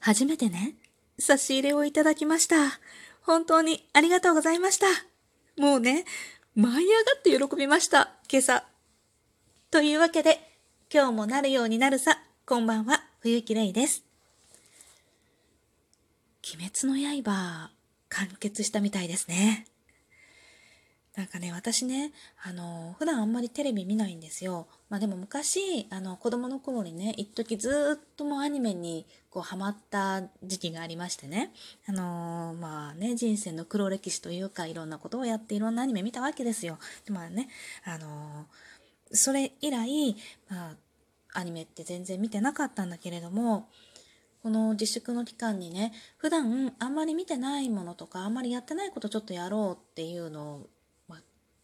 初めてね、差し入れをいただきました。本当にありがとうございました。もうね、舞い上がって喜びました、今朝。というわけで、今日もなるようになるさ、こんばんは、冬木玲です。鬼滅の刃、完結したみたいですね。なんかね、私ね、あの、普段あんまりテレビ見ないんですよ。まあでも昔、あの、子供の頃にね、一時ずっともうアニメにこうハマった時期がありましてね、あのまあね、人生の黒歴史というか、いろんなことをやっていろんなアニメ見たわけですよ。で、まあね、あのそれ以来、まあ、アニメって全然見てなかったんだけれども、この自粛の期間にね、普段あんまり見てないものとか、あんまりやってないことちょっとやろうっていうのを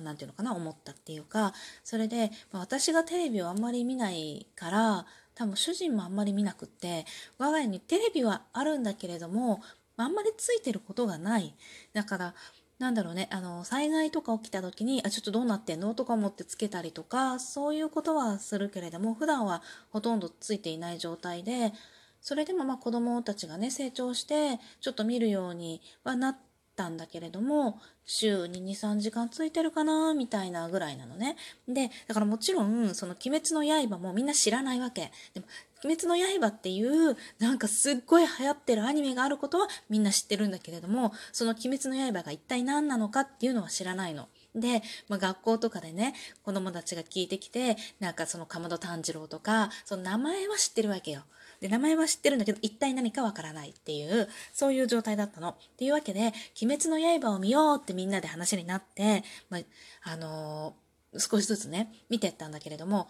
何て言うのかな思ったっていうかそれで、まあ、私がテレビをあんまり見ないから多分主人もあんまり見なくって我が家にテレビはあるんだけれどもあんまりついてることがない。だからなんだろうねあの災害とか起きた時にあちょっとどうなってんの？とか思ってつけたりとかそういうことはするけれども普段はほとんどついていない状態でそれでもまあ子供たちがね成長してちょっと見るようにはなってたんだけれども週に23時間ついてるかなみたいなぐらいなのねでだからもちろんその「鬼滅の刃」もみんな知らないわけでも「鬼滅の刃」っていうなんかすっごい流行ってるアニメがあることはみんな知ってるんだけれどもその「鬼滅の刃」が一体何なのかっていうのは知らないの。で、まあ、学校とかでね子供たちが聞いてきてなんかそのかまど炭治郎とかその名前は知ってるわけよ。で、名前は知ってるんだけど、一体何かわからないっていう、そういう状態だったの。っていうわけで、鬼滅の刃を見ようってみんなで話になって、まあ、のー、少しずつね、見てったんだけれども、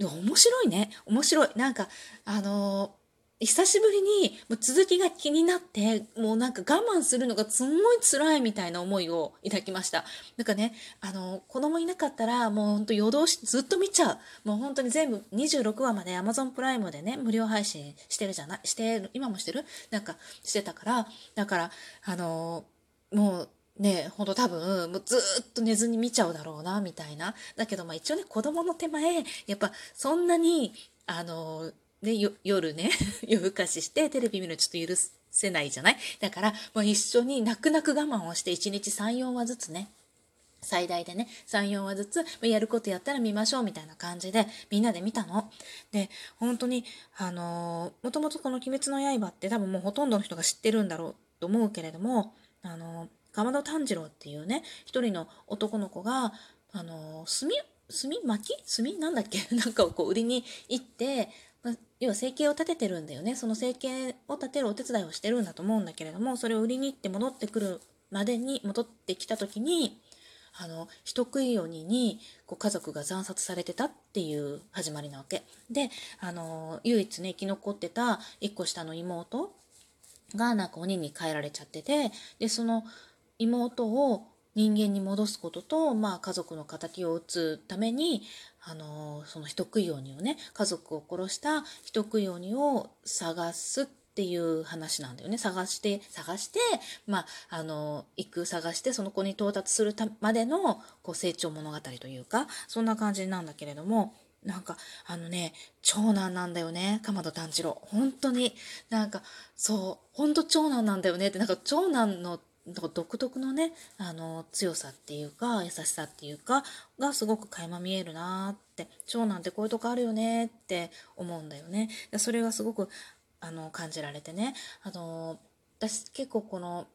面白いね。面白い。なんか、あのー久しぶりにもう続きが気になって、もうなんか我慢するのがすんごい辛いみたいな思いをいただきました。なんかね、あの、子供いなかったらもうほんと夜通しずっと見ちゃう。もう本当に全部26話まで Amazon プライムでね、無料配信してるじゃない？してる、今もしてる？なんかしてたから、だから、あの、もう、ねほんと多分、もうずっと寝ずに見ちゃうだろうな、みたいな。だけど、まあ一応ね、子供の手前、やっぱそんなに、あの、ね、夜ね、夜更かししてテレビ見るのちょっと許せないじゃない？だから、もう一緒に泣く泣く我慢をして1日3、4話ずつね、最大でね、3、4話ずつ、やることやったら見ましょうみたいな感じで、みんなで見たの。で、本当に、あのー、もともとこの鬼滅の刃って多分もうほとんどの人が知ってるんだろうと思うけれども、あのー、かまど炭治郎っていうね、一人の男の子が、あのー、炭、炭巻き？炭？なんだっけ？なんかをこう売りに行って、まあ、要は生計を立ててるんだよね。その生計を立てるお手伝いをしてるんだと思うんだけれどもそれを売りに行って戻ってくるまでに戻ってきた時にあの人食い鬼にこう家族が惨殺されてたっていう始まりなわけ。であの唯一ね生き残ってた1個下の妹がなんか鬼に変えられちゃっててでその妹を人間に戻すことと、まあ、家族の敵を討つためにあのその人食い鬼をね家族を殺した人食い鬼を探すっていう話なんだよね。探して探してまああの行く探してその子に到達するまでのこう成長物語というかそんな感じなんだけれどもなんかあのね長男なんだよね。鎌田炭治郎。本当に。なんかそう本当長男なんだよねって。なんか長男の独特のねあの強さっていうか優しさっていうかがすごく垣間見えるなって長男ってこういうとこあるよねって思うんだよね。それがすごくあの感じられてね。あの私結構この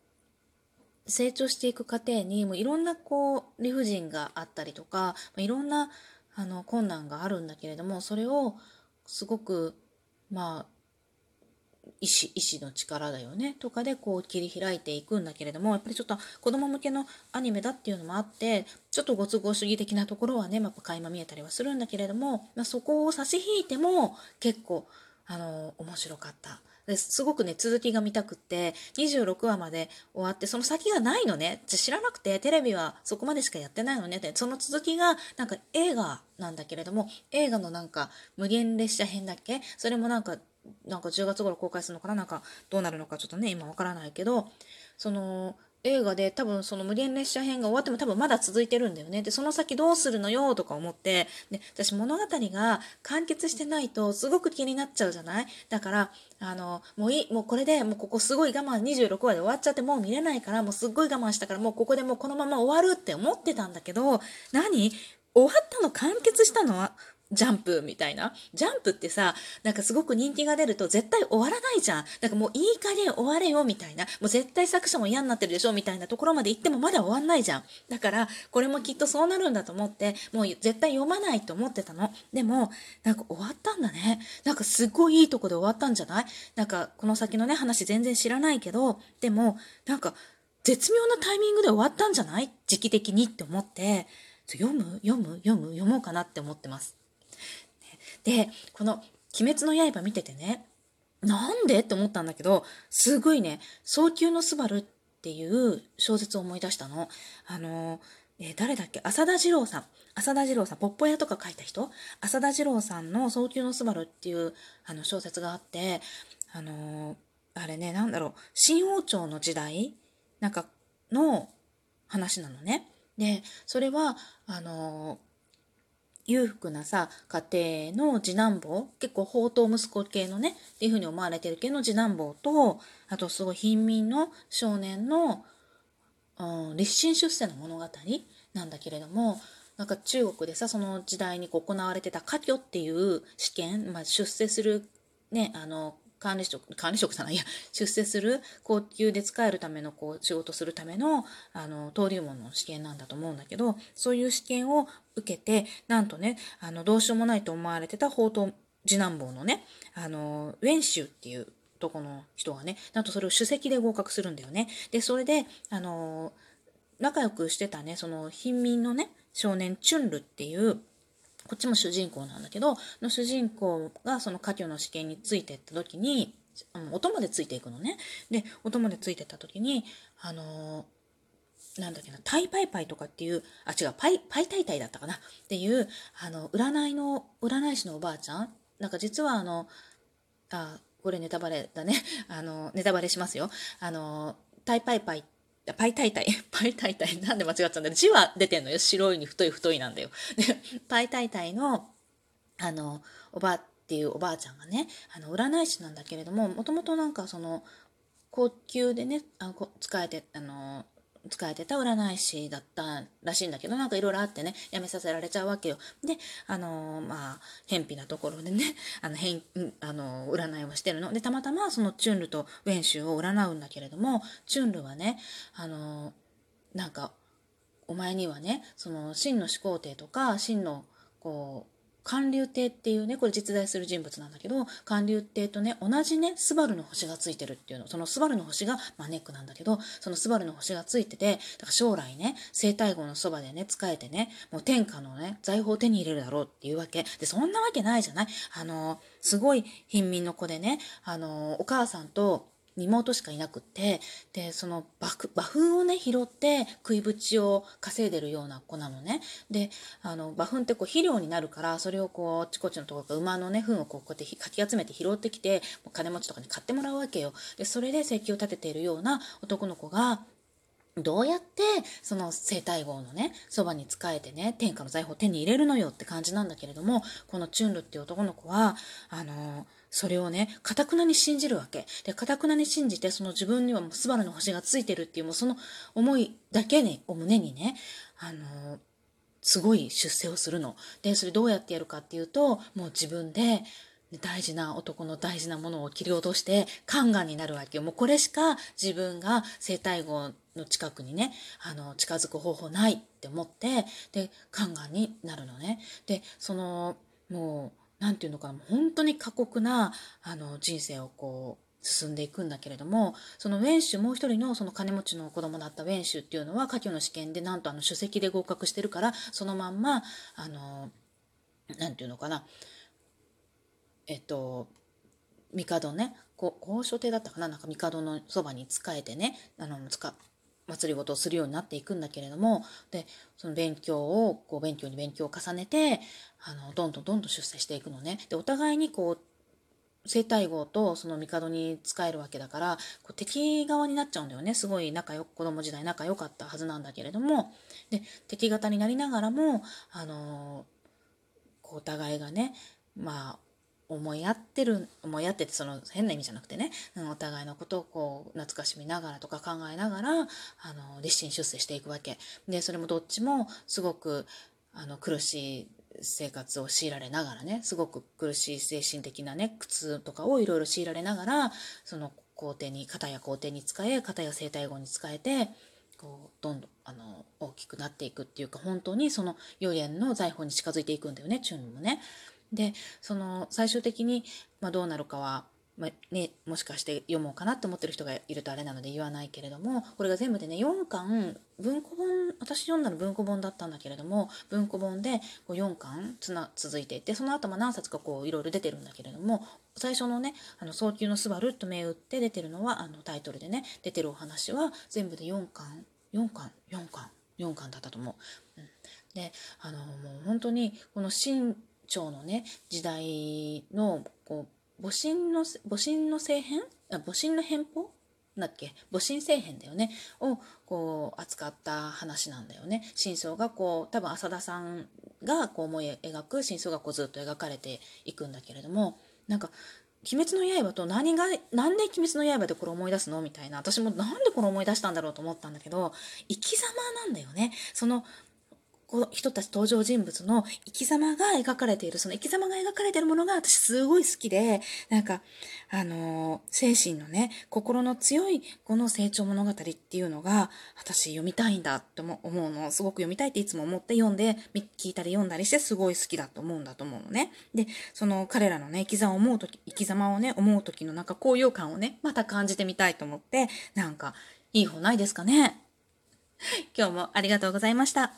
成長していく過程にもういろんなこう理不尽があったりとかいろんなあの困難があるんだけれどもそれをすごくまあ意志意志の力だよねとかでこう切り開いていくんだけれどもやっぱりちょっと子供向けのアニメだっていうのもあってちょっとご都合主義的なところはね、まあ、垣間見えたりはするんだけれども、まあ、そこを差し引いても結構あの面白かった。ですごくね続きが見たくって26話まで終わってその先がないのね。知らなくてテレビはそこまでしかやってないのね。ってその続きがなんか映画なんだけれども映画のなんか無限列車編だっけ？それもなんかなんか10月頃公開するのかななんかどうなるのかちょっとね今わからないけどその映画で多分その無限列車編が終わっても多分まだ続いてるんだよね。で、その先どうするのよとか思って、で、私物語が完結してないとすごく気になっちゃうじゃない？だから、あの、もういい、もうこれでもうここすごい我慢26話で終わっちゃってもう見れないから、もうすっごい我慢したからもうここでもうこのまま終わるって思ってたんだけど、何？終わったの完結したのはジャンプみたいな。ジャンプってさ、なんかすごく人気が出ると絶対終わらないじゃん。だかもういい加減終われよみたいな。もう絶対作者も嫌になってるでしょみたいなところまで行ってもまだ終わんないじゃん。だからこれもきっとそうなるんだと思って、もう絶対読まないと思ってたの。でも、なんか終わったんだね。なんかすっごいいいとこで終わったんじゃない？なんかこの先のね話全然知らないけど、でもなんか絶妙なタイミングで終わったんじゃない？時期的にって思って、読む？読む？読む？読もうかなって思ってます。で、この鬼滅の刃見ててね、なんで？って思ったんだけど、すごいね、早急のスバルっていう小説を思い出したの。あの、え、誰だっけ？浅田二郎さん。浅田二郎さん、ポッポ屋とか書いた人？浅田二郎さんの早急のスバルっていうあの小説があって、あのあれね、なんだろう、新王朝の時代？なんかの話なのね。で、それは、あの裕福なさ家庭の次男坊結構宝刀息子系のねっていうふうに思われてる系の次男坊とあとすごい貧民の少年の、うん、立身出世の物語なんだけれどもなんか中国でさその時代に行われてた科挙っていう試験、まあ、出世するねあの管理職、管理職じゃないや、出世する、高級で使えるための、こう、仕事するための、あの、登竜門の試験なんだと思うんだけど、そういう試験を受けて、なんとね、あの、どうしようもないと思われてた宝刀次男坊のね、あの、ウェンシュっていうとこの人がね、なんとそれを首席で合格するんだよね。で、それで、あの、仲良くしてたね、その貧民のね、少年チュンルっていうこっちも主人公なんだけど、の主人公がその家境の試験についてった時に、お供でついていくのね。で、お供でついてった時に、あのー、なんだっけな、タイパイパイとかっていう、あ、違う、パイ、パイタイタイだったかなっていう、あの、占いの、占い師のおばあちゃんなんか実はあの、あ、これネタバレだね。あの、ネタバレしますよ。あの、タイパイパイってパイタイタイ。パイタイタイ。なんで間違っちゃうんだよ。字は出てんのよ。白いに太い太いなんだよ。で、パイタイタイの、あの、おばっていうおばあちゃんがね、あの、占い師なんだけれども、もともとなんかその、高級でね、あ使えて、あの、使えてた占い師だったらしいんだけど、なんかいろいろあってね、辞めさせられちゃうわけよ。で、あのー、まあ、偏僻なところでね、あの、変、あのー、占いをしてるの。で、たまたまそのチュンルとウェンシュを占うんだけれども、チュンルはね、あのー、なんか、お前にはね、その、真の始皇帝とか、真の、こう、寒流帝っていうね、これ実在する人物なんだけど、寒流帝とね、同じね、スバルの星がついてるっていうの。そのスバルの星が、まあ、ネックなんだけど、そのスバルの星がついてて、だから将来ね、生体号のそばでね、使えてね、もう天下のね、財宝を手に入れるだろうっていうわけ。で、そんなわけないじゃない？あの、すごい貧民の子でね、あの、お母さんと、妹しかいなくてでその馬糞をね拾って食いぶちを稼いでるような子なのね。であの馬糞ってこう肥料になるからそれをこうあちこちのところ馬のね糞をこうこうやってかき集めて拾ってきて金持ちとかに買ってもらうわけよ。でそれで生計を立てているような男の子がどうやってその生体号のねそばに仕えてね天下の財宝を手に入れるのよって感じなんだけれどもこのチュンルっていう男の子はあのそれをね、かたくなに信じるわけ。で、かたくなに信じて、その自分にはもうスバルの星がついてるっていう、もうその思いだけに、を胸にね、あのー、すごい出世をするの。で、それどうやってやるかっていうと、もう自分で、大事な男の大事なものを切り落として宦官になるわけよ。もうこれしか自分が生体号の近くにね、あの、近づく方法ないって思って、で、宦官になるのね。で、その、もう、何て言うのかな本当に過酷なあの人生をこう進んでいくんだけれどもそのウェンシュもう一人のその金持ちの子供だったウェンシュっていうのは科挙の試験でなんとあの首席で合格してるからそのまんまあの何て言うのかなえっと帝ね高所帝だったかななんか帝のそばに仕えてねあの祭りごとをするようになっていくんだけれどもでその勉強をこう勉強に勉強を重ねてあのどんどんどんどん出世していくのね。でお互いにこう生体号とその帝に仕えるわけだからこう敵側になっちゃうんだよね。すごい仲良子供時代仲良かったはずなんだけれども。で敵方になりながらもあのこうお互いがねまあ思い合ってる思い合っててその変な意味じゃなくてね、うん、お互いのことをこう懐かしみながらとか考えながらあの立身出世していくわけ。でそれもどっちもすごくあの苦しい生活を強いられながらねすごく苦しい精神的なね苦痛とかをいろいろ強いられながらその皇帝に肩や皇帝に使え肩や生体語に使えてこうどんどんあの大きくなっていくっていうか本当にその予言の財宝に近づいていくんだよねチュンもね。でその最終的に、まあ、どうなるかはまあね、もしかして読もうかなって思ってる人がいるとあれなので言わないけれどもこれが全部でね4巻文庫本私読んだの文庫本だったんだけれども文庫本でこう4巻つな続いていてその後も何冊かこういろいろ出てるんだけれども最初のね「あの早急のスバルと銘打って出てるのはあのタイトルでね出てるお話は全部で4巻4巻4巻4巻だったと思う。うん、であのもう本当にこの清朝のね時代のこう母神の、母神の政変？あ母神の返報だっけ？母神政変だよね。をこう扱った話なんだよね。真相がこう多分浅田さんがこう思い描く真相がこうずっと描かれていくんだけれどもなんか「鬼滅の刃」と何がなんで「鬼滅の刃」でこれ思い出すの？みたいな。私もなんでこれ思い出したんだろうと思ったんだけど生き様なんだよね。そのこ人たち登場人物の生き様が描かれている、その生き様が描かれているものが私すごい好きで、なんか、あのー、精神のね、心の強いこの成長物語っていうのが、私読みたいんだって思うの、すごく読みたいっていつも思って読んで、聞いたり読んだりしてすごい好きだと思うんだと思うのね。で、その彼らのね、生き様を思うとき、生き様をね、思うときのなんか高揚感をね、また感じてみたいと思って、なんか、いい方ないですかね？今日もありがとうございました。